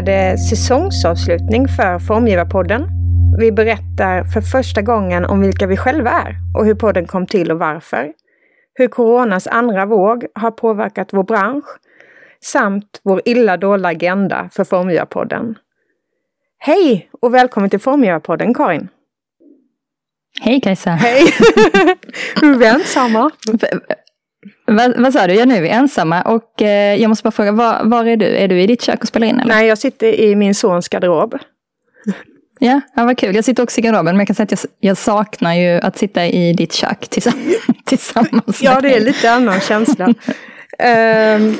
Är det säsongsavslutning för Formgivarpodden. Vi berättar för första gången om vilka vi själva är och hur podden kom till och varför. Hur coronas andra våg har påverkat vår bransch samt vår illa dolda agenda för Formgivarpodden. Hej och välkommen till Formgivarpodden Karin! Hej Kajsa! Hej! vi är ensamma. Vad, vad sa du? Ja, nu är vi ensamma och eh, jag måste bara fråga, var, var, är du? Är du i ditt kök och spelar in? Eller? Nej, jag sitter i min sons garderob. Ja, ja, vad kul. Jag sitter också i garderoben, men jag kan säga att jag, jag saknar ju att sitta i ditt kök tillsammans, tillsammans Ja, det är lite annan känsla. um,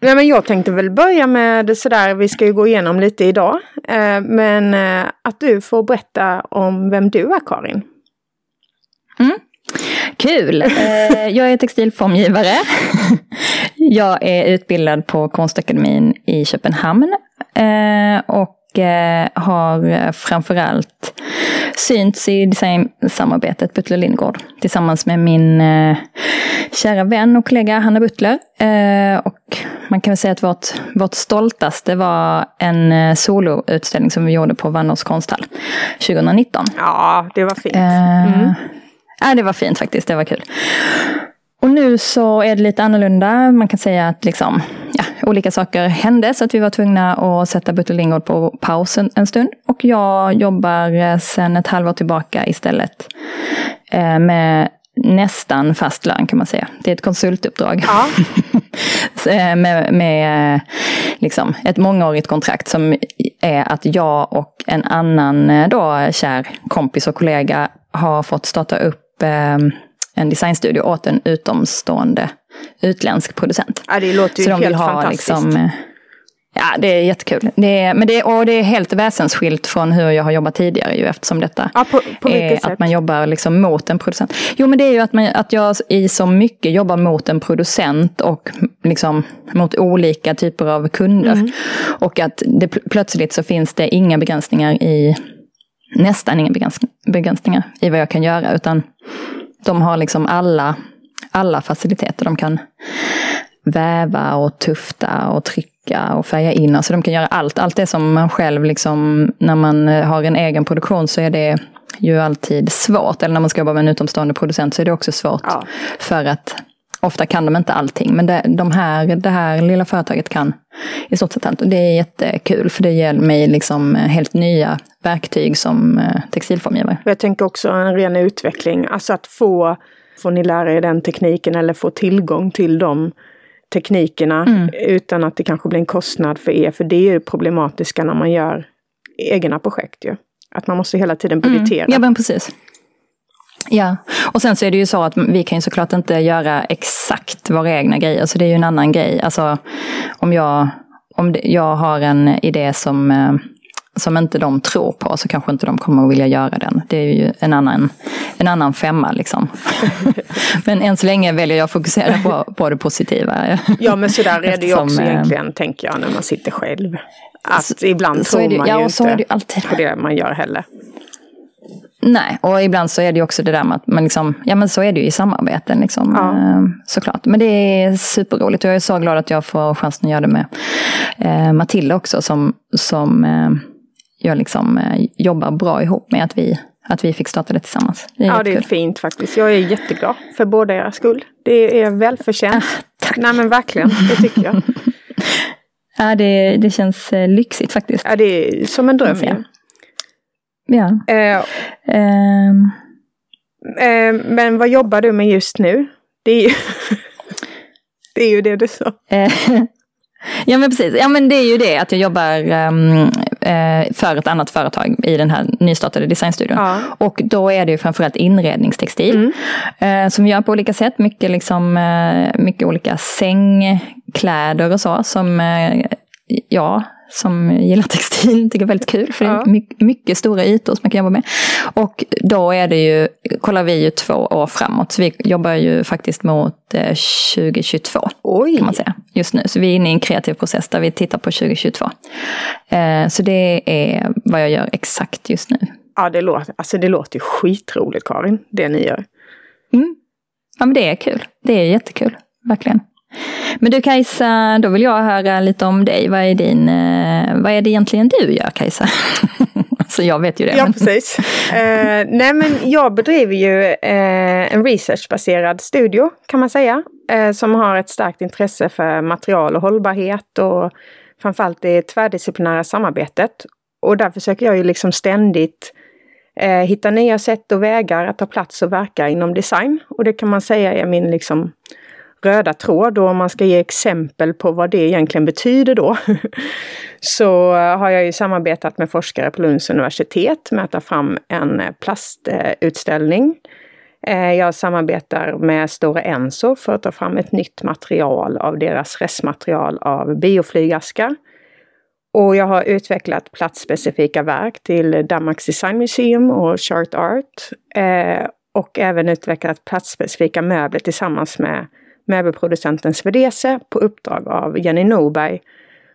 nej, men jag tänkte väl börja med sådär, vi ska ju gå igenom lite idag. Uh, men uh, att du får berätta om vem du är, Karin. Mm. Kul! Eh, jag är textilformgivare. Jag är utbildad på Konstakademin i Köpenhamn. Eh, och eh, har framförallt synts i designsamarbetet Butler Lindgård tillsammans med min kära vän och kollega Hanna Butler. Och man kan väl säga att vårt, vårt stoltaste var en soloutställning som vi gjorde på Vannås konsthall 2019. Ja, det var fint. Mm. Ja, det var fint faktiskt, det var kul. Och nu så är det lite annorlunda. Man kan säga att liksom, ja, olika saker hände så att vi var tvungna att sätta Butter Lingård på paus en, en, stund. Och jag jobbar eh, sedan ett halvår tillbaka istället eh, med nästan fast lön kan man säga. Det är ett konsultuppdrag. Ja. Eh, med, med eh, liksom ett mångårigt kontrakt som är att jag och en annan då kär kompis och kollega har fått starta upp en designstudio åt en utomstående utländsk producent. Ja, det låter ju Så de helt fantastiskt. Liksom, eh, ja, det är jättekul. Det är, men det, och det är helt väsensskilt från hur jag har jobbat tidigare ju eftersom detta ja, på, på är sätt? att man jobbar liksom mot en producent. Jo men det är ju att, man, att jag i så mycket jobbar mot en producent och liksom mot olika typer av kunder. Mm. Och att det, plötsligt så finns det inga begränsningar i nästan inga begränsningar i vad jag kan göra. Utan de har liksom alla, alla faciliteter. De kan väva och tufta och trycka och färga in. Alltså de kan göra allt. Allt det som man själv, liksom, när man har en egen produktion så är det ju alltid svårt. Eller när man ska jobba med en utomstående producent så är det också svårt. Ja. För att Ofta kan de inte allting, men det, de här, det här lilla företaget kan i stort sett allt. Och det är jättekul, för det ger mig liksom helt nya verktyg som eh, textilformgivare. Jag tänker också en ren utveckling, alltså att få, får ni lära er den tekniken eller få tillgång till de teknikerna mm. utan att det kanske blir en kostnad för er. För det är ju problematiska när man gör egna projekt ju. Att man måste hela tiden budgetera. Mm. Ja men precis. Ja, och sen så är det ju så att vi kan ju såklart inte göra exakt våra egna grejer, så det är ju en annan grej. Alltså om jag, om jag har en idé som, eh, som inte de tror på så kanske inte de kommer att vilja göra den. Det är ju en annan, en annan femma liksom. men än så länge väljer jag att fokusera på, på det positiva. ja men sådär är det ju också eh, egentligen, tänker jag, när man sitter själv. Att så, ibland tror det, man ju ja, inte på det man gör heller. Nej, och ibland så är det ju också det där med att man liksom, ja men så är det ju i samarbeten liksom, ja. eh, såklart. Men det är superroligt och jag är så glad att jag får chansen att göra det med eh, Matilda också som, som eh, jag liksom eh, jobbar bra ihop med att vi, att vi fick starta det tillsammans. Det ja, det är fint faktiskt. Jag är jätteglad för båda era skull. Det är välförtjänt. Ah, tack. Nej men verkligen, det tycker jag. ja, det, det känns eh, lyxigt faktiskt. Ja, det är som en dröm. Ja. Ja. Eh, eh, eh, men vad jobbar du med just nu? Det är ju, det, är ju det du sa. Eh, ja men precis, ja men det är ju det att jag jobbar um, för ett annat företag i den här nystartade designstudion. Ja. Och då är det ju framförallt inredningstextil. Mm. Uh, som vi gör på olika sätt, mycket, liksom, mycket olika sängkläder och så som ja, som gillar textil tycker är väldigt kul. För det är mycket, mycket, stora ytor som man kan jobba med. Och då är det ju, kollar vi ju två år framåt. Så vi jobbar ju faktiskt mot 2022. Eh, Oj. Kan man säga, just nu. Så vi är inne i en kreativ process där vi tittar på 2022. Eh, så det är vad jag gör exakt just nu. Ja, det låter, alltså det låter skitroligt Karin, det ni gör. Mm. Ja, men det är kul. Det är jättekul, verkligen. Men du Kajsa, då vill jag höra lite om dig. Vad är, din, eh, vad är det egentligen du gör Kajsa? alltså jag vet ju det. Ja, men... precis. eh, nej, men jag bedriver ju eh, en researchbaserad studio kan man säga. Eh, som har ett starkt intresse för material och hållbarhet och framförallt det tvärdisciplinära samarbetet. Och där försöker jag ju liksom ständigt eh, hitta nya sätt och vägar att ta plats och verka inom design. Och det kan man säga är min liksom röda tråd och om man ska ge exempel på vad det egentligen betyder då. så har jag ju samarbetat med forskare på Lunds universitet med att ta fram en plastutställning. Eh, jag samarbetar med Stora Enso för att ta fram ett nytt material av deras restmaterial av bioflygaska. Och jag har utvecklat platsspecifika verk till Danmarks Design Museum och Chart Art. Eh, och även utvecklat platsspecifika möbler tillsammans med möbelproducenten Svedese på uppdrag av Jenny Norberg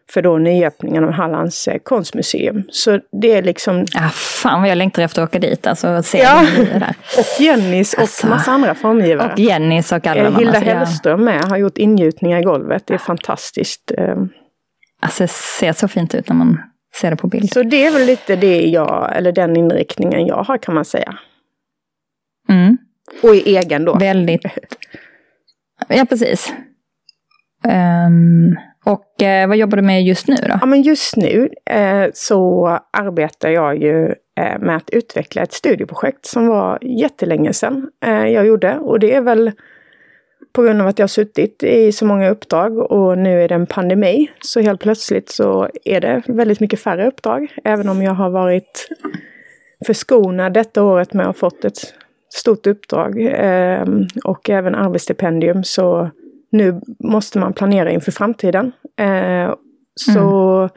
för då nyöppningen av Hallands eh, konstmuseum. Så det är liksom... Ja, fan vad jag längtar efter att åka dit alltså, och se ja. där. och Jennys och alltså, massa andra formgivare. Och Jennys och alla eh, Hilda alltså, Hellström med har gjort ingjutningar i golvet. Det är fantastiskt. Eh. Alltså det ser så fint ut när man ser det på bild. Så det är väl lite det jag, eller den inriktningen jag har kan man säga. Mm. Och i egen då. Väldigt. Ja, precis. Um, och eh, vad jobbar du med just nu då? Ja, men just nu eh, så arbetar jag ju eh, med att utveckla ett studieprojekt som var jättelänge sedan eh, jag gjorde. Och det är väl på grund av att jag har suttit i så många uppdrag och nu är det en pandemi. Så helt plötsligt så är det väldigt mycket färre uppdrag. Även om jag har varit förskonad detta året med att ha fått ett stort uppdrag eh, och även arbetsstipendium så nu måste man planera inför framtiden. Eh, så mm.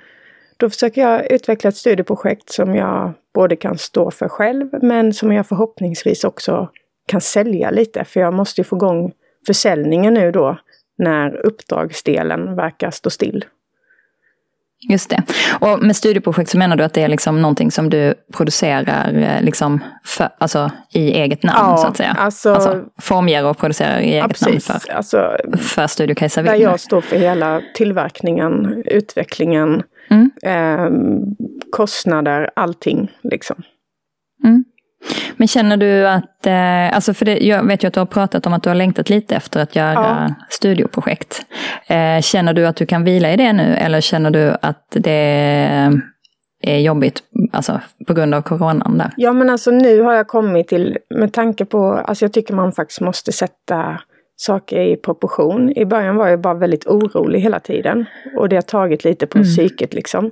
då försöker jag utveckla ett studieprojekt som jag både kan stå för själv men som jag förhoppningsvis också kan sälja lite. För jag måste ju få igång försäljningen nu då när uppdragsdelen verkar stå still. Just det. Och med studieprojekt så menar du att det är liksom någonting som du producerar eh, liksom för, alltså, i eget namn ja, så att säga? Alltså, alltså formger och producerar i eget ja, namn för, alltså, för Studio Kajsa Där jag står för hela tillverkningen, utvecklingen, mm. eh, kostnader, allting liksom. Men känner du att, eh, alltså för det, jag vet ju att du har pratat om att du har längtat lite efter att göra ja. studioprojekt. Eh, känner du att du kan vila i det nu eller känner du att det är jobbigt alltså, på grund av coronan där? Ja men alltså nu har jag kommit till, med tanke på, alltså jag tycker man faktiskt måste sätta saker i proportion. I början var jag bara väldigt orolig hela tiden. Och det har tagit lite på mm. psyket liksom.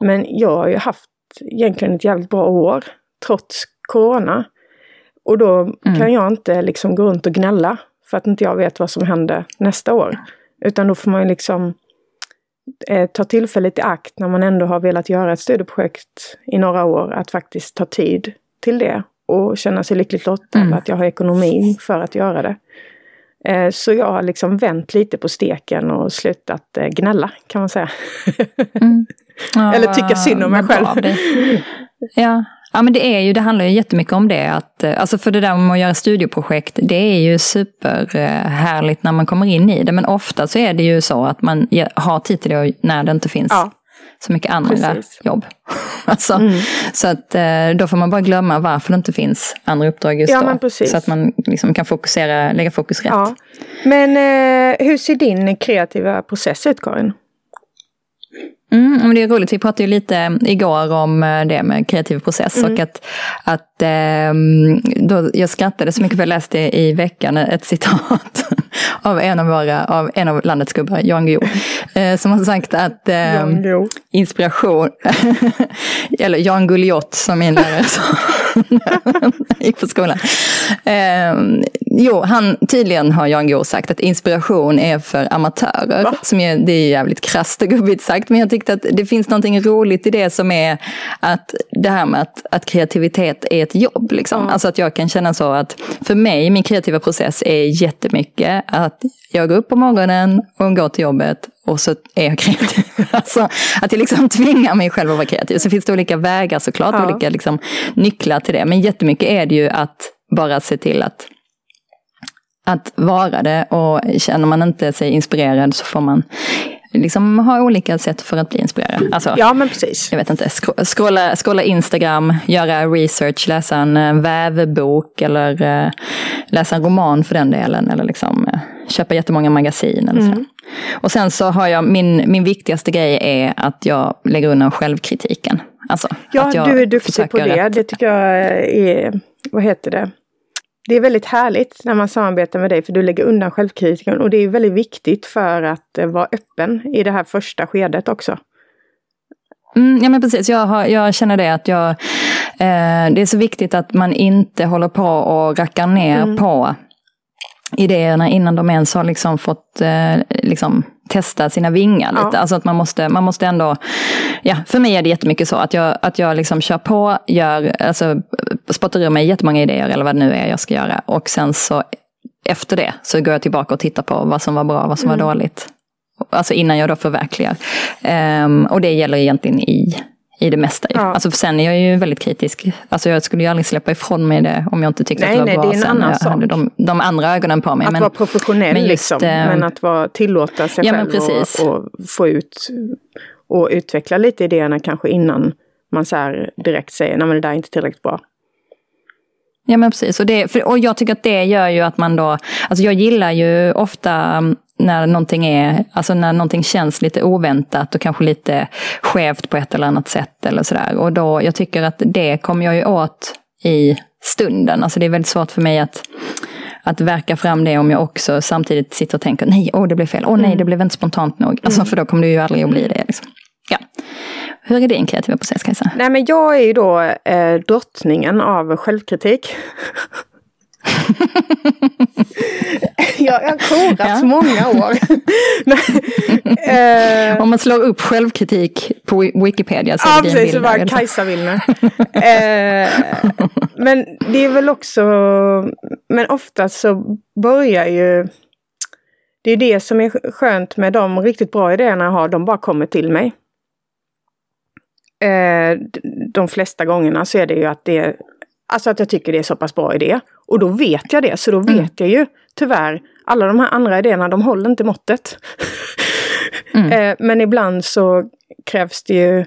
Men jag har ju haft egentligen ett jävligt bra år. Trots corona. Och då mm. kan jag inte liksom gå runt och gnälla för att inte jag vet vad som händer nästa år. Utan då får man ju liksom eh, ta tillfället i akt när man ändå har velat göra ett studieprojekt i några år, att faktiskt ta tid till det och känna sig lyckligt lottad mm. att jag har ekonomin för att göra det. Eh, så jag har liksom vänt lite på steken och slutat eh, gnälla kan man säga. Mm. Eller tycka synd om mig själv. Ja, Ja men det är ju, det handlar ju jättemycket om det. Att, eh, alltså för det där med att göra studieprojekt, det är ju superhärligt när man kommer in i det. Men ofta så är det ju så att man har tid till det när det inte finns ja. så mycket andra Precis. jobb. alltså, mm. Så att eh, då får man bara glömma varför det inte finns andra uppdrag just ja, då. Så att man liksom kan fokusera, lägga fokus rätt. Ja. Men eh, hur ser din kreativa process ut Karin? Mm, men det är roligt, vi pratade ju lite igår om eh, det med kreativ process mm. och att, att eh, då, jag skrattade så mycket för jag läste i veckan ett citat av en av, våra, av, en av landets gubbar, Jan Guillou, eh, som har sagt att eh, inspiration, eller Jan Guillot som min lärare sa, gick på skolan. Eh, jo, han, tydligen har Jan Guillou sagt att inspiration är för amatörer. Som är, det är jävligt krasst och gubbigt sagt, men jag tyckte att det finns någonting roligt i det som är att det här med att, att kreativitet är ett jobb. Liksom. Mm. Alltså att jag kan känna så att för mig, min kreativa process är jättemycket att jag går upp på morgonen och går till jobbet och så är jag kreativ. alltså, att jag liksom tvingar mig själv att vara kreativ. Så finns det olika vägar såklart, ja. olika liksom, nycklar till det. Men jättemycket är det ju att bara se till att att vara det och känner man inte sig inspirerad så får man liksom ha olika sätt för att bli inspirerad. Alltså, ja, men precis. Jag vet inte, scrolla, scrolla Instagram, göra research, läsa en eh, vävbok eller uh, läsa en roman för den delen. Eller liksom, uh, köpa jättemånga magasin. Eller mm. så. Och sen så har jag, min, min viktigaste grej är att jag lägger undan självkritiken. Alltså, ja, du är duktig på det. Att... Det tycker jag är, vad heter det? Det är väldigt härligt när man samarbetar med dig för du lägger undan självkritiken och det är väldigt viktigt för att eh, vara öppen i det här första skedet också. Mm, ja men precis, jag, har, jag känner det att jag, eh, det är så viktigt att man inte håller på och rackar ner mm. på idéerna innan de ens har liksom fått eh, liksom, testa sina vingar lite. Ja. Alltså att man måste, man måste ändå, ja för mig är det jättemycket så att jag, att jag liksom kör på, gör, alltså spottar ur mig jättemånga idéer eller vad det nu är jag ska göra. Och sen så efter det så går jag tillbaka och tittar på vad som var bra, vad som mm. var dåligt. Alltså innan jag då förverkligar. Um, och det gäller egentligen i i det mesta. Ja. Alltså för sen är jag ju väldigt kritisk. Alltså jag skulle ju aldrig släppa ifrån mig det om jag inte tyckte nej, att det var nej, bra. Det är en annan sak. De, de, andra ögonen på mig. Att men, vara professionell men just, liksom. Eh, men att vara, tillåta sig ja, själv och, och, få ut och utveckla lite idéerna kanske innan man så direkt säger nej men det där är inte tillräckligt bra. Ja men precis, och, det, för, och jag tycker att det gör ju att man då, alltså jag gillar ju ofta när någonting, är, alltså när någonting känns lite oväntat och kanske lite skevt på ett eller annat sätt eller sådär. Och då, jag tycker att det kommer jag ju åt i stunden. Alltså det är väldigt svårt för mig att, att verka fram det om jag också samtidigt sitter och tänker nej, åh det blev fel, åh nej, mm. det blev inte spontant nog. Alltså mm. för då kommer det ju aldrig att bli det. Liksom. Ja. Hur är din kreativa process Kajsa? Nej men jag är ju då eh, drottningen av självkritik. jag har korat ja. många år. Om man slår upp självkritik på Wikipedia så är det ja, precis, din bild. Ja, Kajsa Willner. eh, men det är väl också, men ofta så börjar ju, det är det som är skönt med de riktigt bra idéerna jag har, de bara kommer till mig. Eh, de flesta gångerna så är det ju att det Alltså att jag tycker det är så pass bra idé. Och då vet jag det, så då mm. vet jag ju tyvärr, alla de här andra idéerna de håller inte måttet. Mm. eh, men ibland så krävs det ju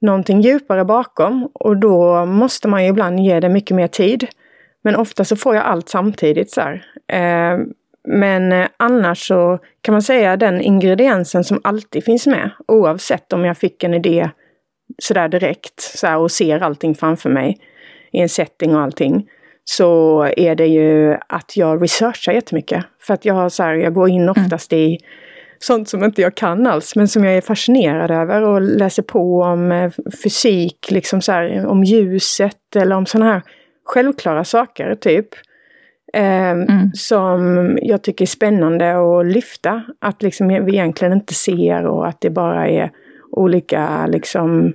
någonting djupare bakom och då måste man ju ibland ge det mycket mer tid. Men ofta så får jag allt samtidigt så eh, men eh, annars så kan man säga den ingrediensen som alltid finns med oavsett om jag fick en idé sådär direkt så och ser allting framför mig i en setting och allting, så är det ju att jag researchar jättemycket. För att jag, har så här, jag går in mm. oftast mm. i sånt som inte jag kan alls, men som jag är fascinerad över och läser på om eh, fysik, liksom så här, om ljuset eller om sådana här självklara saker, typ. Eh, mm. Som jag tycker är spännande att lyfta. Att liksom vi egentligen inte ser och att det bara är olika liksom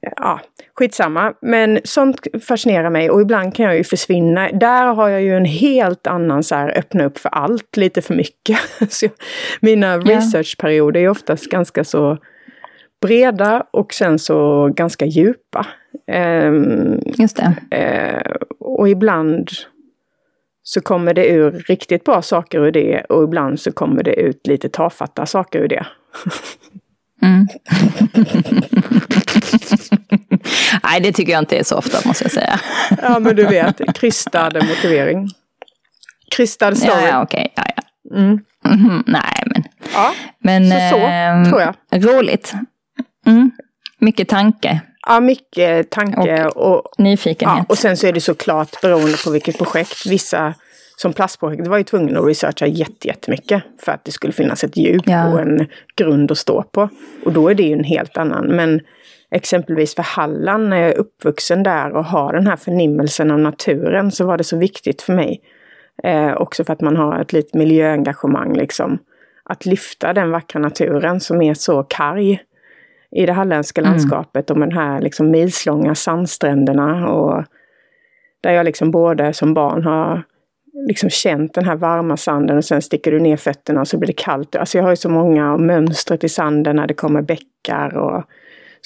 ja, skitsamma. Men sånt fascinerar mig och ibland kan jag ju försvinna. Där har jag ju en helt annan så här öppna upp för allt lite för mycket. så mina researchperioder är oftast ganska så breda och sen så ganska djupa. Um, Just det. Uh, och ibland så kommer det ur riktigt bra saker ur det och ibland så kommer det ut lite tafatta saker ur det. Mm. Nej, det tycker jag inte är så ofta måste jag säga. ja, men du vet, krystad motivering. Krystad story. Ja, ja okej. Okay. Ja, ja. Mm. Mm, nej, men... Ja, men, så, så eh, tror jag. Roligt. Mm. Mycket tanke. Ja, mycket tanke och, och nyfikenhet. Ja, och sen så är det såklart beroende på vilket projekt. Vissa som plastprojekt var ju tvungen att researcha jättemycket för att det skulle finnas ett djup ja. och en grund att stå på. Och då är det ju en helt annan. Men exempelvis för Halland, när jag är uppvuxen där och har den här förnimmelsen av naturen, så var det så viktigt för mig. Eh, också för att man har ett litet miljöengagemang liksom. Att lyfta den vackra naturen som är så karg i det halländska mm. landskapet och med de här liksom milslånga sandstränderna och där jag liksom både som barn har liksom känt den här varma sanden och sen sticker du ner fötterna och så blir det kallt. Alltså jag har ju så många mönstret i sanden när det kommer bäckar och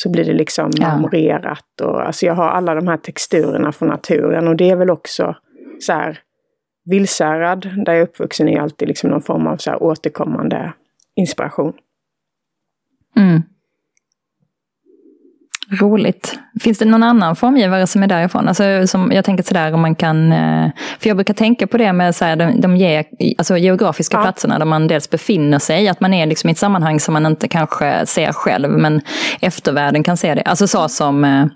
så blir det liksom ja. marmorerat. Och, alltså jag har alla de här texturerna från naturen och det är väl också så här Vilsärad, där jag är uppvuxen, är alltid liksom någon form av så återkommande inspiration. Mm. Roligt. Finns det någon annan formgivare som är därifrån? Alltså, som, jag tänker sådär om man kan... eh, För jag brukar tänka på det med så här, de, de ge, alltså, geografiska Ja. platserna där man dels befinner sig, att man är liksom i ett sammanhang som man inte kanske ser själv, men eftervärlden kan se det. Alltså så som... eh,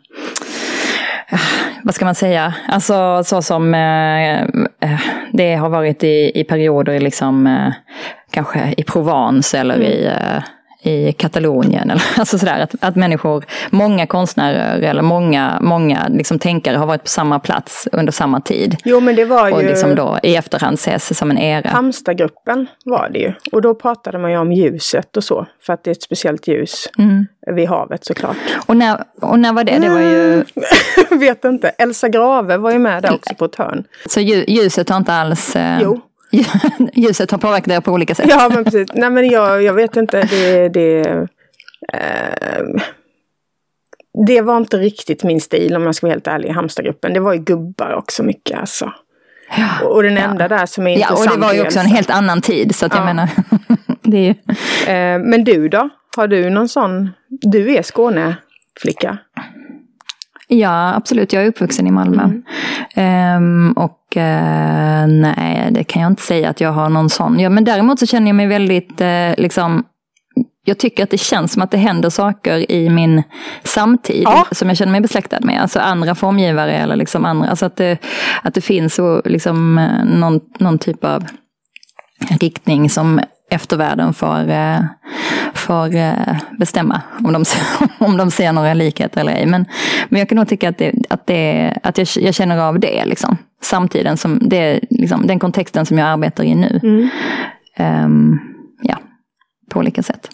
vad ska man säga? Alltså så som eh, eh, det har varit i, i perioder liksom, eh, kanske i Provence eller i, eh, i Katalonien. Eller, alltså sådär, att, att människor, många konstnärer eller många, många liksom tänkare har varit på samma plats under samma tid. Jo, men det var Och ju... liksom då i efterhand ses som en era. Halmstadgruppen var det ju. Och då pratade man ju om ljuset och så. För att det är ett speciellt ljus Mm. vid havet såklart. Och, när, och när var det? Det var ju, Vet inte. Elsa Grave var ju med där också på ett hörn. så lju, ljuset har inte alls... Eh, Jo. ljuset har påverkat er på olika sätt. Ja, men precis. Nej, men jag, jag vet inte. Det, det, eh, det var inte riktigt min stil om jag ska vara helt ärlig i Halmstadgruppen. Det var ju gubbar också mycket alltså. Ja. Och den enda där som är Ja, och intressant det var ju också en helt annan tid. Så att jag Ja. menar, det är ju... Eh, men du då? Har du någon sån? Du är Skåneflicka? Ja, absolut. Jag är uppvuxen i Malmö. Mm. Ehm, och eh, nej, det kan jag inte säga att jag har någon sån. Ja, men däremot så känner jag mig väldigt, eh, liksom, jag tycker att det känns som att det händer saker i min samtid Ja. som jag känner mig besläktad med. Alltså andra formgivare eller liksom andra. Alltså att det, att det finns så, liksom, eh, någon, någon typ av riktning som eftervärlden får, eh, får eh, bestämma om de, om de ser några likheter eller ej. Men, men jag kan nog tycka att, det, att, det, att jag, jag känner av det, liksom. samtiden, som, det, liksom, den kontexten som jag arbetar i nu. Mm. Ehm, ja, på olika sätt.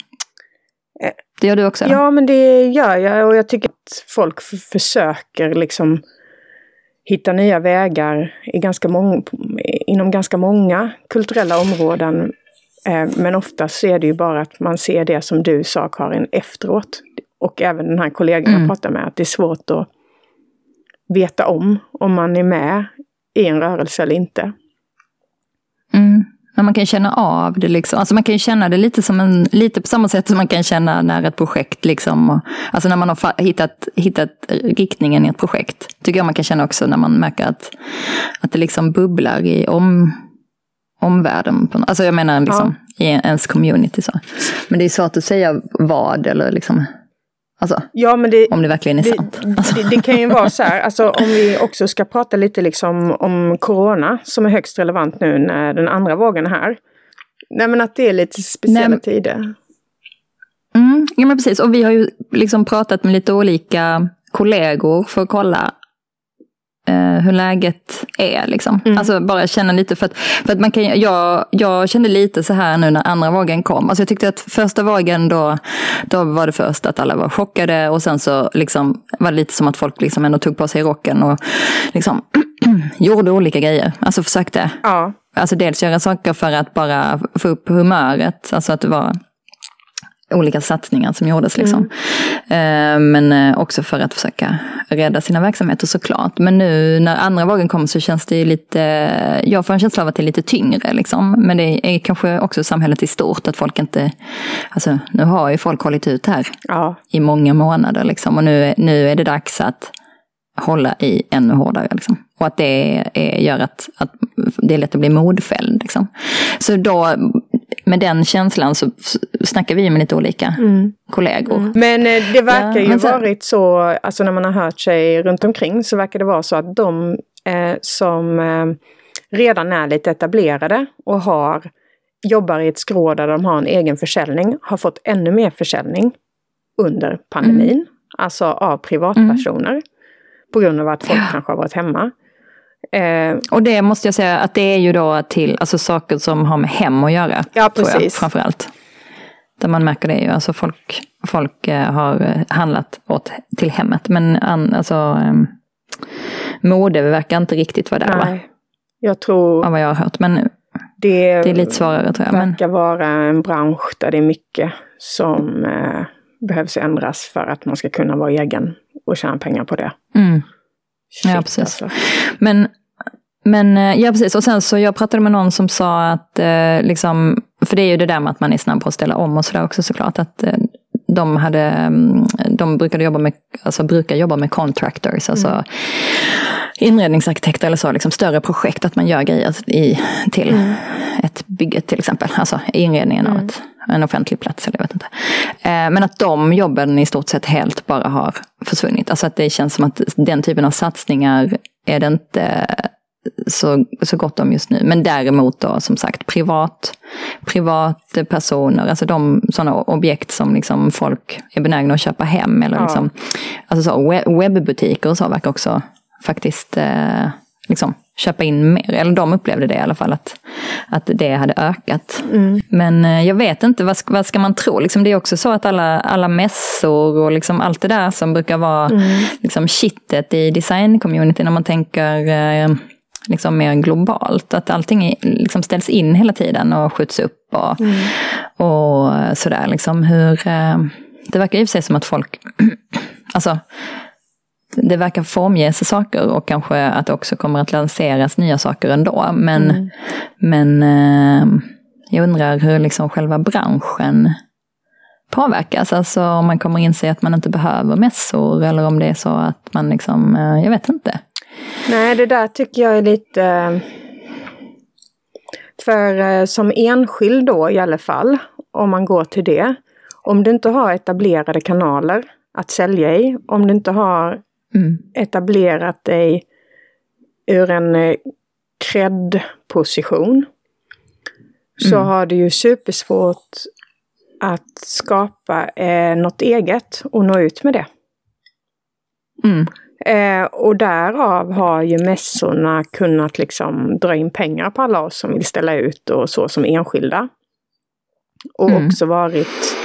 Eh, Det gör du också? eller? Ja, men det gör jag och jag tycker att folk försöker liksom hitta nya vägar i ganska mång- inom ganska många kulturella områden. Eh, Men oftast är det ju bara att man ser det som du sa Karin efteråt. Och även den här kollegan Mm. jag pratade med, att det är svårt att veta om, om man är med i en rörelse eller inte. Mm. Men man kan känna av det liksom. Alltså man kan känna det lite som en, lite på samma sätt som man kan känna när ett projekt liksom, alltså när man har hittat, hittat riktningen i ett projekt. Tycker jag man kan känna också när man märker att, att det liksom bubblar i om, omvärlden. På, alltså jag menar liksom i ens community så. Men det är svårt att säga vad eller liksom, alltså Ja, men det, om det verkligen är det, sant. Alltså, det, det kan ju vara så här, alltså om vi också ska prata lite liksom om corona som är högst relevant nu när den andra vågen är här. Nej men att det är lite speciella Nej, tider. Mm, ja men precis, och vi har ju liksom pratat med lite olika kollegor för att kolla eh, hur läget är. Liksom. Mm. Alltså bara känna lite, för att, för att man kan, jag, jag kände lite så här nu när andra vågen kom. Alltså jag tyckte att första vågen då, då var det först att alla var chockade och sen så liksom var det lite som att folk liksom ändå tog på sig rocken och liksom gjorde olika grejer. Alltså försökte Ja, Alltså dels göra saker för att bara få upp humöret, alltså att det var olika satsningar som gjordes. Liksom. Eh, Men eh, också för att försöka rädda sina verksamheter såklart. Men nu när andra vågen kom så känns det ju lite, jag får en känsla av att det är lite tyngre. Liksom. Men det är kanske också samhället i stort, att folk inte, alltså nu har ju folk hållit ut här ja, i många månader. Liksom. Och nu, nu är det dags att hålla i ännu hårdare. Liksom. Och att det är, gör att, att det är lätt att bli modfälld. Liksom. Så då, med den känslan så snackar vi med lite olika kollegor. Men eh, det verkar Ja, ju sen- varit så, alltså när man har hört sig runt omkring så verkar det vara så att de eh, som eh, redan är lite etablerade och har jobbar i ett skrå där de har en egen försäljning har fått ännu mer försäljning under pandemin. Alltså av privatpersoner. På grund av att folk kanske har varit hemma. Eh, Och det måste jag säga att det är ju då till alltså saker som har med hem att göra. Ja, jag, precis. framförallt. Där man märker det ju. Alltså folk, folk eh, har eh, handlat åt, till hemmet. Men an, alltså, um, mode verkar inte riktigt vara där va? nej, jag tror Av vad jag har hört. Men det, det är lite svårare tror jag. Men, verkar vara en bransch där det är mycket som eh, behövs ändras för att man ska kunna vara egen och tjäna pengar på det. mm. Shit, Ja, precis. Alltså. Men, men eh, ja, precis. Och sen så jag pratade med någon som sa att, eh, liksom, för det är ju det där med att man är snabb på att ställa om och sådär också såklart, att eh, de, hade, mm, de brukade jobba med, alltså brukar jobba med contractors, alltså mm. inredningsarkitekter eller så, liksom större projekt, att man gör grejer i, till mm. ett bygge till exempel, alltså inredningen mm. av ett, en offentlig plats. Eller jag vet inte. Eh, men att de jobben i stort sett helt bara har försvunnit. Alltså att det känns som att den typen av satsningar är det inte så, så gott om just nu. Men däremot då som sagt privat, privatpersoner, alltså de sådana objekt som liksom folk är benägna att köpa hem. Eller ja. liksom, alltså så, webbutiker och så verkar också faktiskt eh, liksom, köpa in mer. Eller de upplevde det i alla fall, att, att det hade ökat. Mm. Men eh, jag vet inte, vad, vad ska man tro? Liksom, det är också så att alla, alla mässor och liksom allt det där som brukar vara mm. liksom, kittet i design-community när man tänker eh, liksom mer globalt. Att allting liksom ställs in hela tiden och skjuts upp och, mm. och sådär. Liksom hur, eh, det verkar i och för sig som att folk, alltså det verkar formges saker och kanske att det också kommer att lanseras nya saker ändå. Men, mm. men eh, jag undrar hur liksom själva branschen påverkas. Alltså om man kommer inse att man inte behöver mässor eller om det är så att man liksom, eh, jag vet inte. Nej, det där tycker jag är lite... För eh, som enskild då i alla fall, om man går till det. Om du inte har etablerade kanaler att sälja i, om du inte har mm. etablerat dig ur en eh, cred-position, så mm. har du ju supersvårt att skapa eh, något eget och nå ut med det. Mm. Eh, och därav har ju mässorna kunnat liksom dra in pengar på alla oss som vill ställa ut och så som enskilda. Och mm. också varit,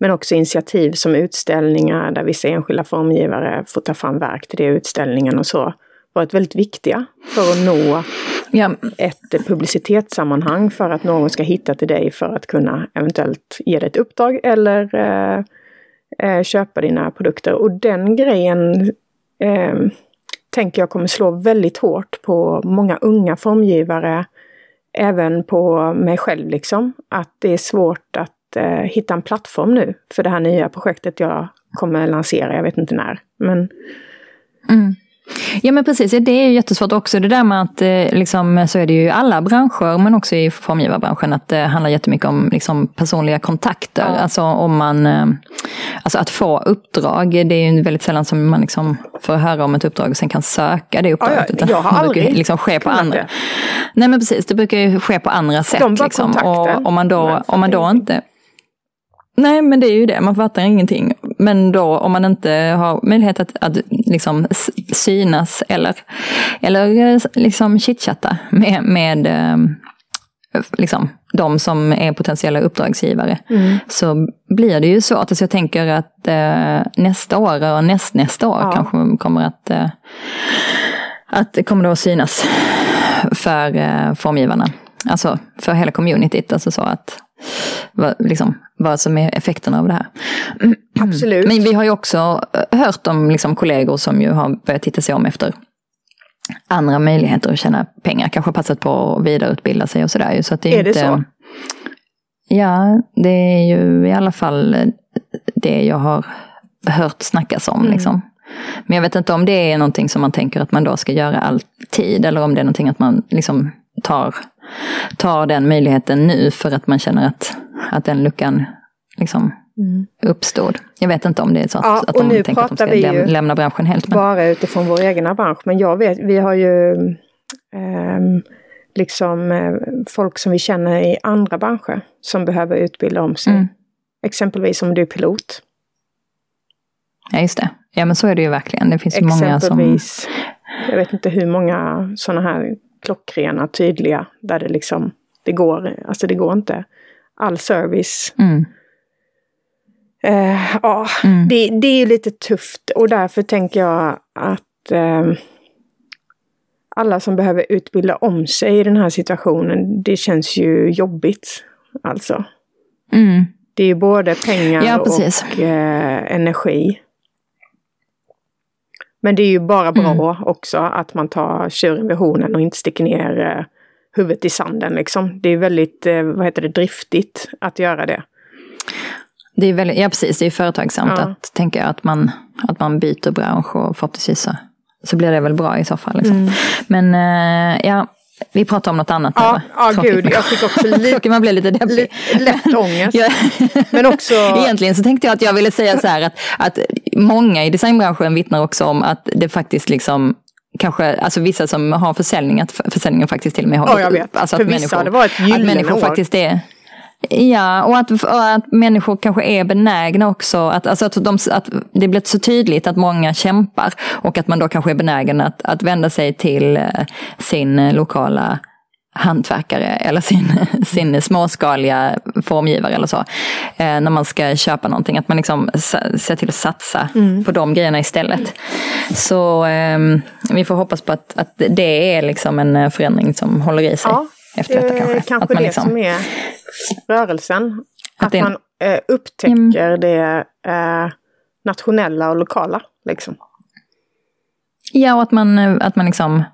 men också initiativ som utställningar där vissa enskilda formgivare får ta fram verk till det utställningen och så. Varit väldigt viktiga för att nå ja. ett publicitetssammanhang för att någon ska hitta till dig för att kunna eventuellt ge dig ett uppdrag eller eh, eh, köpa dina produkter. Och den grejen eh, tänker jag kommer slå väldigt hårt på många unga formgivare. Även på mig själv liksom. Att det är svårt att eh, hitta en plattform nu för det här nya projektet jag kommer lansera. Jag vet inte när. Men... Mm. Ja men precis, det är ju jättesvårt också det där med att eh, liksom, så är det ju i alla branscher men också i formgivarbranschen att det handlar jättemycket om liksom, personliga kontakter. Ja. Alltså om man, eh, alltså att få uppdrag, det är ju väldigt sällan som man liksom får höra om ett uppdrag och sen kan söka det uppdraget. Ja, jag har aldrig liksom ske på andra. Det. Nej men precis, det brukar ju ske på andra sätt. De liksom. Och om man då, om man då inte Nej, men det är ju det, man fattar ingenting. Men då om man inte har möjlighet att, att liksom synas eller, eller eh, liksom chitchatta med, med eh, liksom, de som är potentiella uppdragsgivare. Mm. Så blir det ju så att alltså jag tänker att eh, nästa år och näst, nästa år ja. kanske kommer att, eh, att det kommer att synas för eh, formgivarna. Alltså för hela communityt. Alltså så att vad, liksom, vad som är effekterna av det här. Absolut. Men vi har ju också eh, hört om liksom, kollegor som ju har börjat titta sig om efter andra möjligheter att tjäna pengar. Kanske passat på att vidareutbilda sig och sådär. Så att det är, är inte, det så? Ja, det är ju i alla fall det jag har hört snackas om. Mm. Liksom. Men jag vet inte om det är någonting som man tänker att man då ska göra alltid. Eller om det är någonting att man liksom tar tar den möjligheten nu för att man känner att, att den luckan liksom mm. uppstod. Jag vet inte om det är så att, ja, att de tänker att de ska läm lämna branschen helt. Men... Bara utifrån vår egna bransch. Men jag vet, vi har ju eh, liksom eh, folk som vi känner i andra branscher som behöver utbilda om sig. Mm. Exempelvis om du är pilot. Ja, just det. Ja, men så är det ju verkligen. Det finns många som... Jag vet inte hur många sådana här klockrena, tydliga, där det liksom, det går, alltså det går inte. All service. Mm. Eh, ja, mm. det, det är lite tufft och därför tänker jag att eh, alla som behöver utbilda om sig i den här situationen, det känns ju jobbigt. Alltså. Mm. Det är ju både pengar ja, och eh, energi. Men det är ju bara bra mm. också att man tar tjuren vid hornen och inte sticker ner eh, huvudet i sanden liksom. Det är väldigt, eh, vad heter det, driftigt att göra det. Det är väldigt, ja precis, det är företagsamt ja. att tänka att man, att man byter bransch och förhoppningsvis så, så blir det väl bra i så fall. Liksom. Mm. Men eh, ja, vi pratar om något annat ja, nu. Ja, Tråkigt gud, jag fick också lite... man blir lite deppig. Lätt ångest. Men också... Egentligen så tänkte jag att jag ville säga så här att, att många i designbranschen vittnar också om att det faktiskt liksom kanske, alltså vissa som har försäljning, att försäljningen faktiskt till och med har ja, upp. Alltså För att vissa människor, har det varit ett gyllene år. faktiskt är, Ja, och att, och att människor kanske är benägna också, att, alltså att, de, att det blir så tydligt att många kämpar och att man då kanske är benägen att, att vända sig till eh, sin lokala hantverkare eller sin, sin småskaliga formgivare eller så. Eh, när man ska köpa någonting, att man liksom ser till att satsa mm. på de grejerna istället. Så eh, vi får hoppas på att, att det är liksom en förändring som håller i sig. Ja, efter detta kanske. kanske att man det liksom, som är rörelsen. Att, att man eh, upptäcker mm. det eh, nationella och lokala. Liksom. Ja, och att man, att man liksom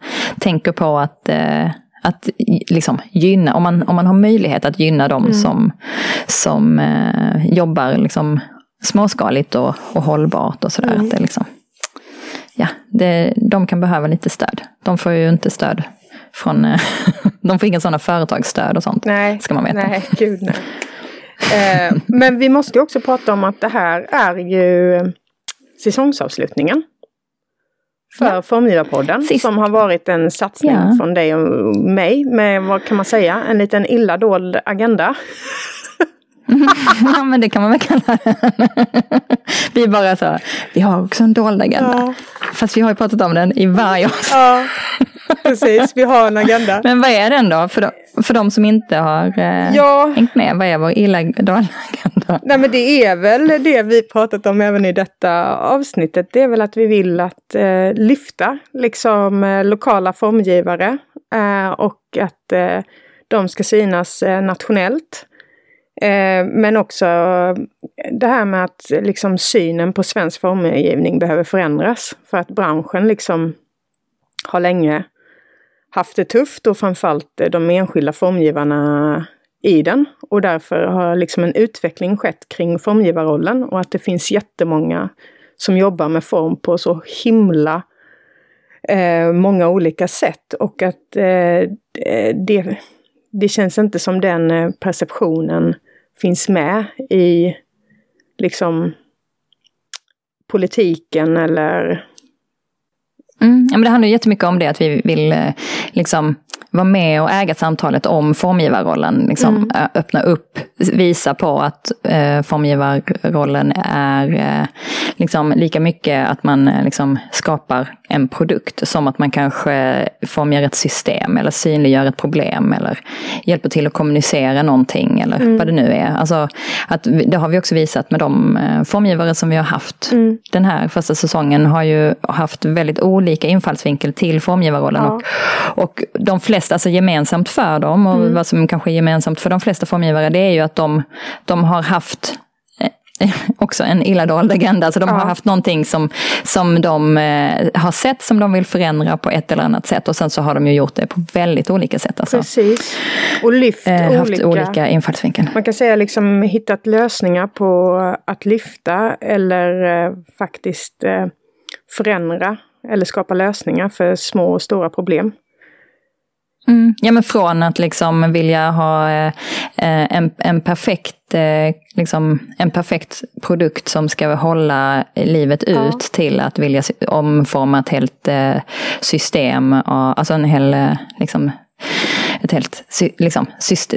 tänker på att, eh, att liksom gynna, om man, om man har möjlighet att gynna dem mm. som, som eh, jobbar liksom småskaligt och, och hållbart och sådär. Mm. Att det liksom, ja, det, de kan behöva lite stöd. De får ju inte stöd från, eh, de får inga sådana företagsstöd och sånt. Nej, ska man veta. nej, gud nej. Eh, men vi måste också prata om att det här är ju säsongsavslutningen. För ja. Formgivarpodden Sist. som har varit en satsning ja. från dig och mig med, vad kan man säga, en liten illa dold agenda. ja men det kan man väl kalla det. vi bara så, vi har också en dold agenda. Ja. Fast vi har ju pratat om den i varje. Ja, precis. Vi har en agenda. Men vad är den då? För de, för de som inte har eh, ja. hängt med. Vad är vår illa dolda agenda? Nej men det är väl det vi pratat om även i detta avsnittet. Det är väl att vi vill att eh, lyfta liksom eh, lokala formgivare. Eh, och att eh, de ska synas eh, nationellt. Men också det här med att liksom synen på svensk formgivning behöver förändras. För att branschen liksom har länge haft det tufft och framförallt eh, de enskilda formgivarna i den. Och därför har liksom en utveckling skett kring formgivarrollen och att det finns jättemånga som jobbar med form på så himla eh, många olika sätt. Och att eh, det, det känns inte som den eh, perceptionen finns med i liksom politiken eller Mm, ja, men det handlar jättemycket om det, att vi vill eh, liksom vara med och äga samtalet om formgivarrollen. Liksom, mm. Öppna upp, visa på att eh, formgivarrollen är eh, liksom, lika mycket att man eh, liksom, skapar en produkt som att man kanske formar ett system eller synliggör ett problem eller hjälper till att kommunicera någonting eller mm. vad det nu är. Alltså, att, det har vi också visat med de eh, formgivare som vi har haft. Mm. Den här första säsongen har ju haft väldigt olika infallsvinkel till formgivarrollen. Ja. Och, och de flesta, alltså gemensamt för dem och mm. vad som kanske är gemensamt för de flesta formgivare det är ju att de, de har haft också en illa dold agenda. Alltså de ja. har haft någonting som, som de eh, har sett som de vill förändra på ett eller annat sätt och sen så har de ju gjort det på väldigt olika sätt. Alltså. Precis. Och lyft eh, olika, haft olika infallsvinkel. Man kan säga liksom hittat lösningar på att lyfta eller eh, faktiskt eh, förändra eller skapa lösningar för små och stora problem. Mm. Ja men från att liksom vilja ha eh, en, en, perfekt, eh, liksom, en perfekt produkt som ska hålla livet ut ja. till att vilja omforma ett helt eh, system, och, alltså en hel, eh, liksom, ett helt liksom,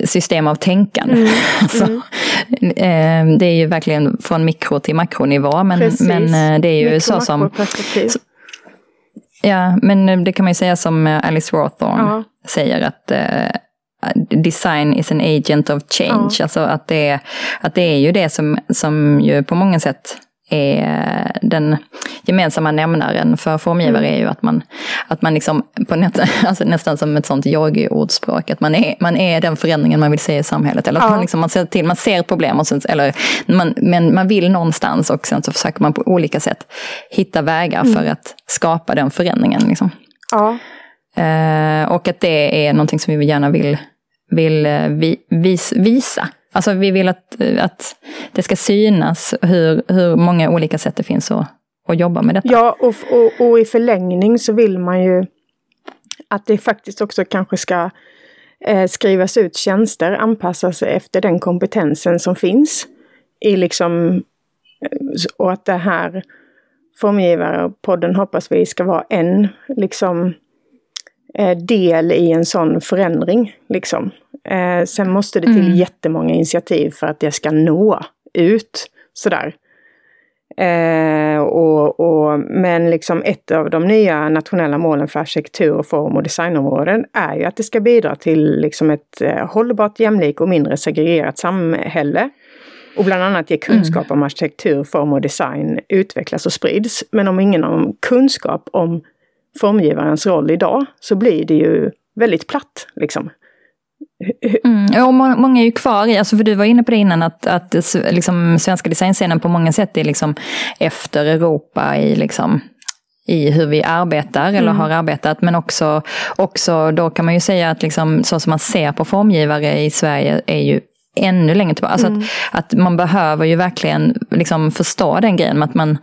system av tänkande. Mm. alltså, mm. det är ju verkligen från mikro till makronivå men, men eh, det är ju mikro, så som... Ja, men det kan man ju säga som Alice Rawthorne. Ja säger att uh, design is an agent of change. Ja. Alltså att det, att det är ju det som, som ju på många sätt är den gemensamma nämnaren för formgivare mm. är ju att man, att man liksom, på nät, alltså nästan som ett sånt yogi-ordspråk, att man är, man är den förändringen man vill se i samhället. Eller att ja. man, liksom, man, ser till, man ser problem, och sen, eller, man, men man vill någonstans och sen så försöker man på olika sätt hitta vägar mm. för att skapa den förändringen. Liksom. Ja. Eh, och att det är någonting som vi gärna vill, vill eh, vi, vis, visa. Alltså vi vill att, att det ska synas hur, hur många olika sätt det finns att, att jobba med detta. Ja, och, och, och i förlängning så vill man ju att det faktiskt också kanske ska eh, skrivas ut tjänster anpassas efter den kompetensen som finns. I liksom, eh, och att det här Formgivarpodden hoppas vi ska vara en liksom eh, del i en sån förändring. Liksom. Eh, sen måste det till mm. jättemånga initiativ för att det ska nå ut sådär. Eh, och, och, men liksom ett av de nya nationella målen för arkitektur, form och designområden är ju att det ska bidra till liksom ett eh, hållbart, jämlikt och mindre segregerat samhälle. Och bland annat ge kunskap mm. om arkitektur, form och design utvecklas och sprids. Men om ingen har kunskap om formgivarens roll idag så blir det ju väldigt platt. Liksom. Mm, och många är ju kvar i, alltså för du var inne på det innan, att, att liksom, svenska designscenen på många sätt är liksom efter Europa i liksom i hur vi arbetar eller mm. har arbetat. Men också, också då kan man ju säga att liksom, så som man ser på formgivare i Sverige är ju ännu längre tillbaka. Alltså mm. att, att man behöver ju verkligen liksom förstå den grejen. Att, man,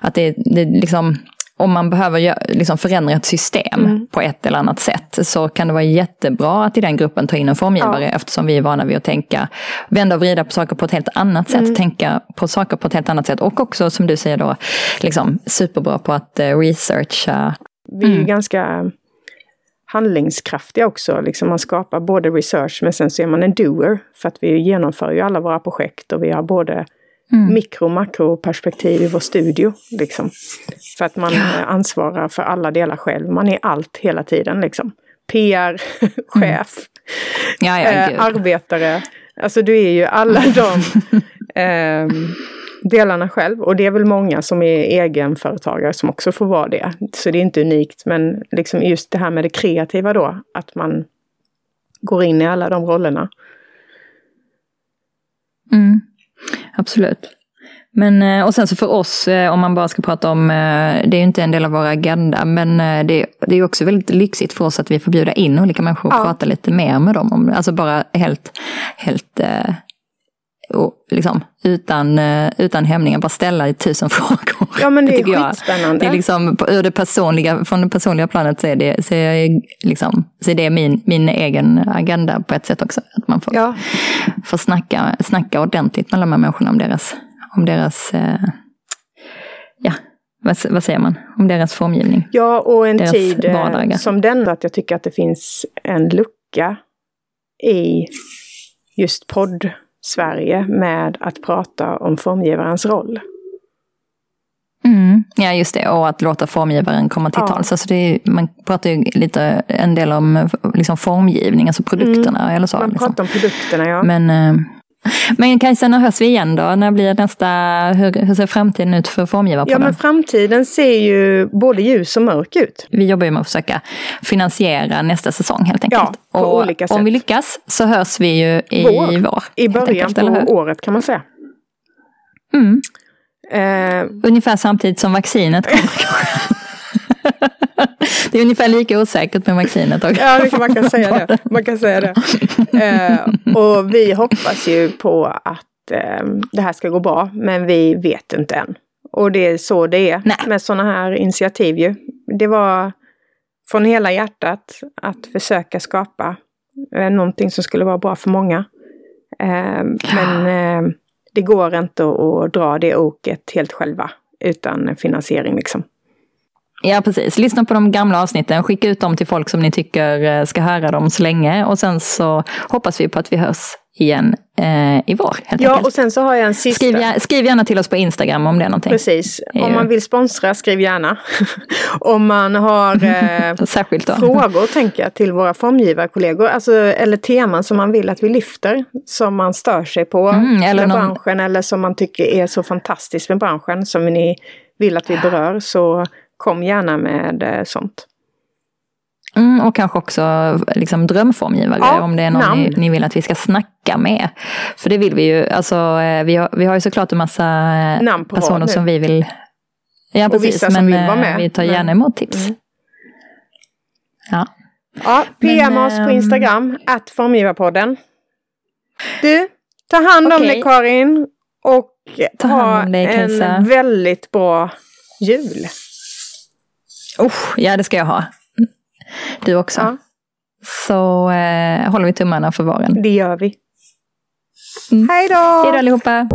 att det, det liksom, om man behöver liksom förändra ett system mm. på ett eller annat sätt så kan det vara jättebra att i den gruppen ta in en formgivare ja. eftersom vi är vana vid att tänka, vända och vrida på saker på ett helt annat sätt, mm. tänka på saker på ett helt annat sätt och också som du säger då, liksom superbra på att uh, researcha. Vi är mm. ganska handlingskraftiga också. Liksom man skapar både research men sen så är man en doer. För att vi genomför ju alla våra projekt och vi har både mm. mikro och makroperspektiv i vår studio. Liksom. För att man ja. ansvarar för alla delar själv. Man är allt hela tiden liksom. PR, chef, mm. ja, ja, äh, arbetare. Alltså du är ju alla de eh, delarna själv. Och det är väl många som är egenföretagare som också får vara det. Så det är inte unikt. Men liksom just det här med det kreativa då, att man går in i alla de rollerna. Mm. Absolut. Men, eh, och sen så för oss, eh, om man bara ska prata om, eh, det är ju inte en del av vår agenda, men det, det är också väldigt lyxigt för oss att vi får bjuda in olika människor och ja. prata lite mer med dem. Alltså bara helt, helt och liksom, utan, utan hämningar, bara ställa tusen frågor. Ja men det, det är skitspännande. Det är liksom, ur det personliga, från det personliga planet så är det, så är, liksom, så är det min, min egen agenda på ett sätt också. Att man får, ja. får snacka, snacka ordentligt med de här människorna om deras, om deras eh, ja, vad, vad, säger man, om deras formgivning. Ja, och en tid eh, vardagar. som den, att jag tycker att det finns en lucka i just podd Sverige med att prata om formgivarens roll. Mm, ja, just det. Och att låta formgivaren komma till ja. tals. Alltså det är, man pratar ju lite en del om liksom formgivning, alltså produkterna mm, eller så. Man liksom. pratar om produkterna, ja. Men, eh, men Kajsa, när hörs vi igen då? När blir nästa, hur, hur ser framtiden ut för formgivarpodden? Ja, men framtiden ser ju både ljus och mörk ut. Vi jobbar ju med att försöka finansiera nästa säsong helt enkelt. Ja, på och olika sätt. om vi lyckas så hörs vi ju i vår. vår I början enkelt, på året kan man säga. Mm. Eh. Ungefär samtidigt som vaccinet kommer det är ungefär lika osäkert med vaccinet också. Ja, man kan säga det. Man kan säga det. Eh, och vi hoppas ju på att eh, det här ska gå bra, men vi vet inte än. Och det är så det är Nej. med sådana här initiativ ju. Det var från hela hjärtat att försöka skapa eh, någonting som skulle vara bra för många. Eh, men eh, det går inte att dra det oket helt själva utan finansiering liksom. Ja, precis. Lyssna på de gamla avsnitten, skicka ut dem till folk som ni tycker eh, ska höra dem så länge. Och sen så hoppas vi på att vi hörs igen eh, i vår. Ja, enkelt. och sen så har jag en sista. skriv, skriv gärna till oss på Instagram om det är någonting. Precis. Om man vill sponsra, skriv gärna. Om man har eh, frågor, tänker jag, till våra formgivarkollegor. Alltså, eller teman som man vill att vi lyfter. Som man stör sig på Mm, eller med någon- branschen. Eller som man tycker är så fantastiskt med branschen. Som ni vill att vi berör. Så kom gärna med eh, sånt. Mm, och kanske också liksom drömformgivare Ja, om det är någon ni, ni vill att vi ska snacka med. För det vill vi ju. Alltså, eh, vi, har, vi har ju såklart en massa eh, personer som vi vill... Ja, Och precis. vissa som men vill vara med. vi tar Men- gärna emot tips. Mm. Ja. Ja, PM Men, oss på ehm, Instagram, att formgivarpodden. Du, ta hand om Okej. dig Karin. Och Ta ha en väldigt bra jul. Usch, ja, det ska jag ha. Du också. Ja, Så eh, håller vi tummarna för våren. det gör vi. Mm. Hej då! Hej då allihopa!